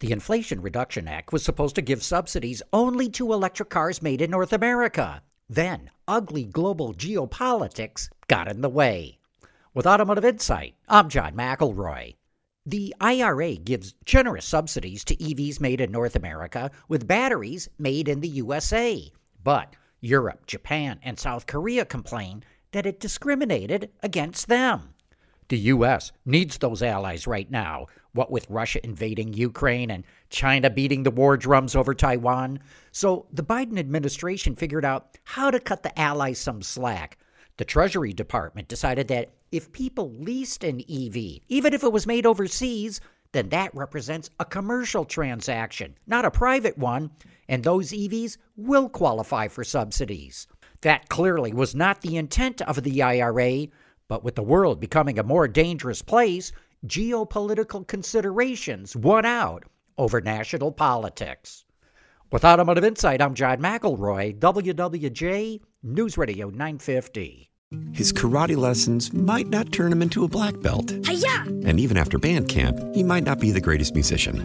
The Inflation Reduction Act was supposed to give subsidies only to electric cars made in North America. Then, ugly global geopolitics got in the way. With Automotive Insight, I'm John McElroy. The IRA gives generous subsidies to EVs made in North America with batteries made in the USA. But Europe, Japan, and South Korea complain that it discriminated against them. The U.S. needs those allies right now, what with Russia invading Ukraine and China beating the war drums over Taiwan. So the Biden administration figured out how to cut the allies some slack. The Treasury Department decided that if people leased an EV, even if it was made overseas, then that represents a commercial transaction, not a private one, and those EVs will qualify for subsidies. That clearly was not the intent of the IRA, but with the world becoming a more dangerous place, geopolitical considerations won out over national politics. With Automotive Insight, I'm John McElroy, WWJ News Radio 950. His karate lessons might not turn him into a black belt. Hi-ya! And even after band camp, he might not be the greatest musician.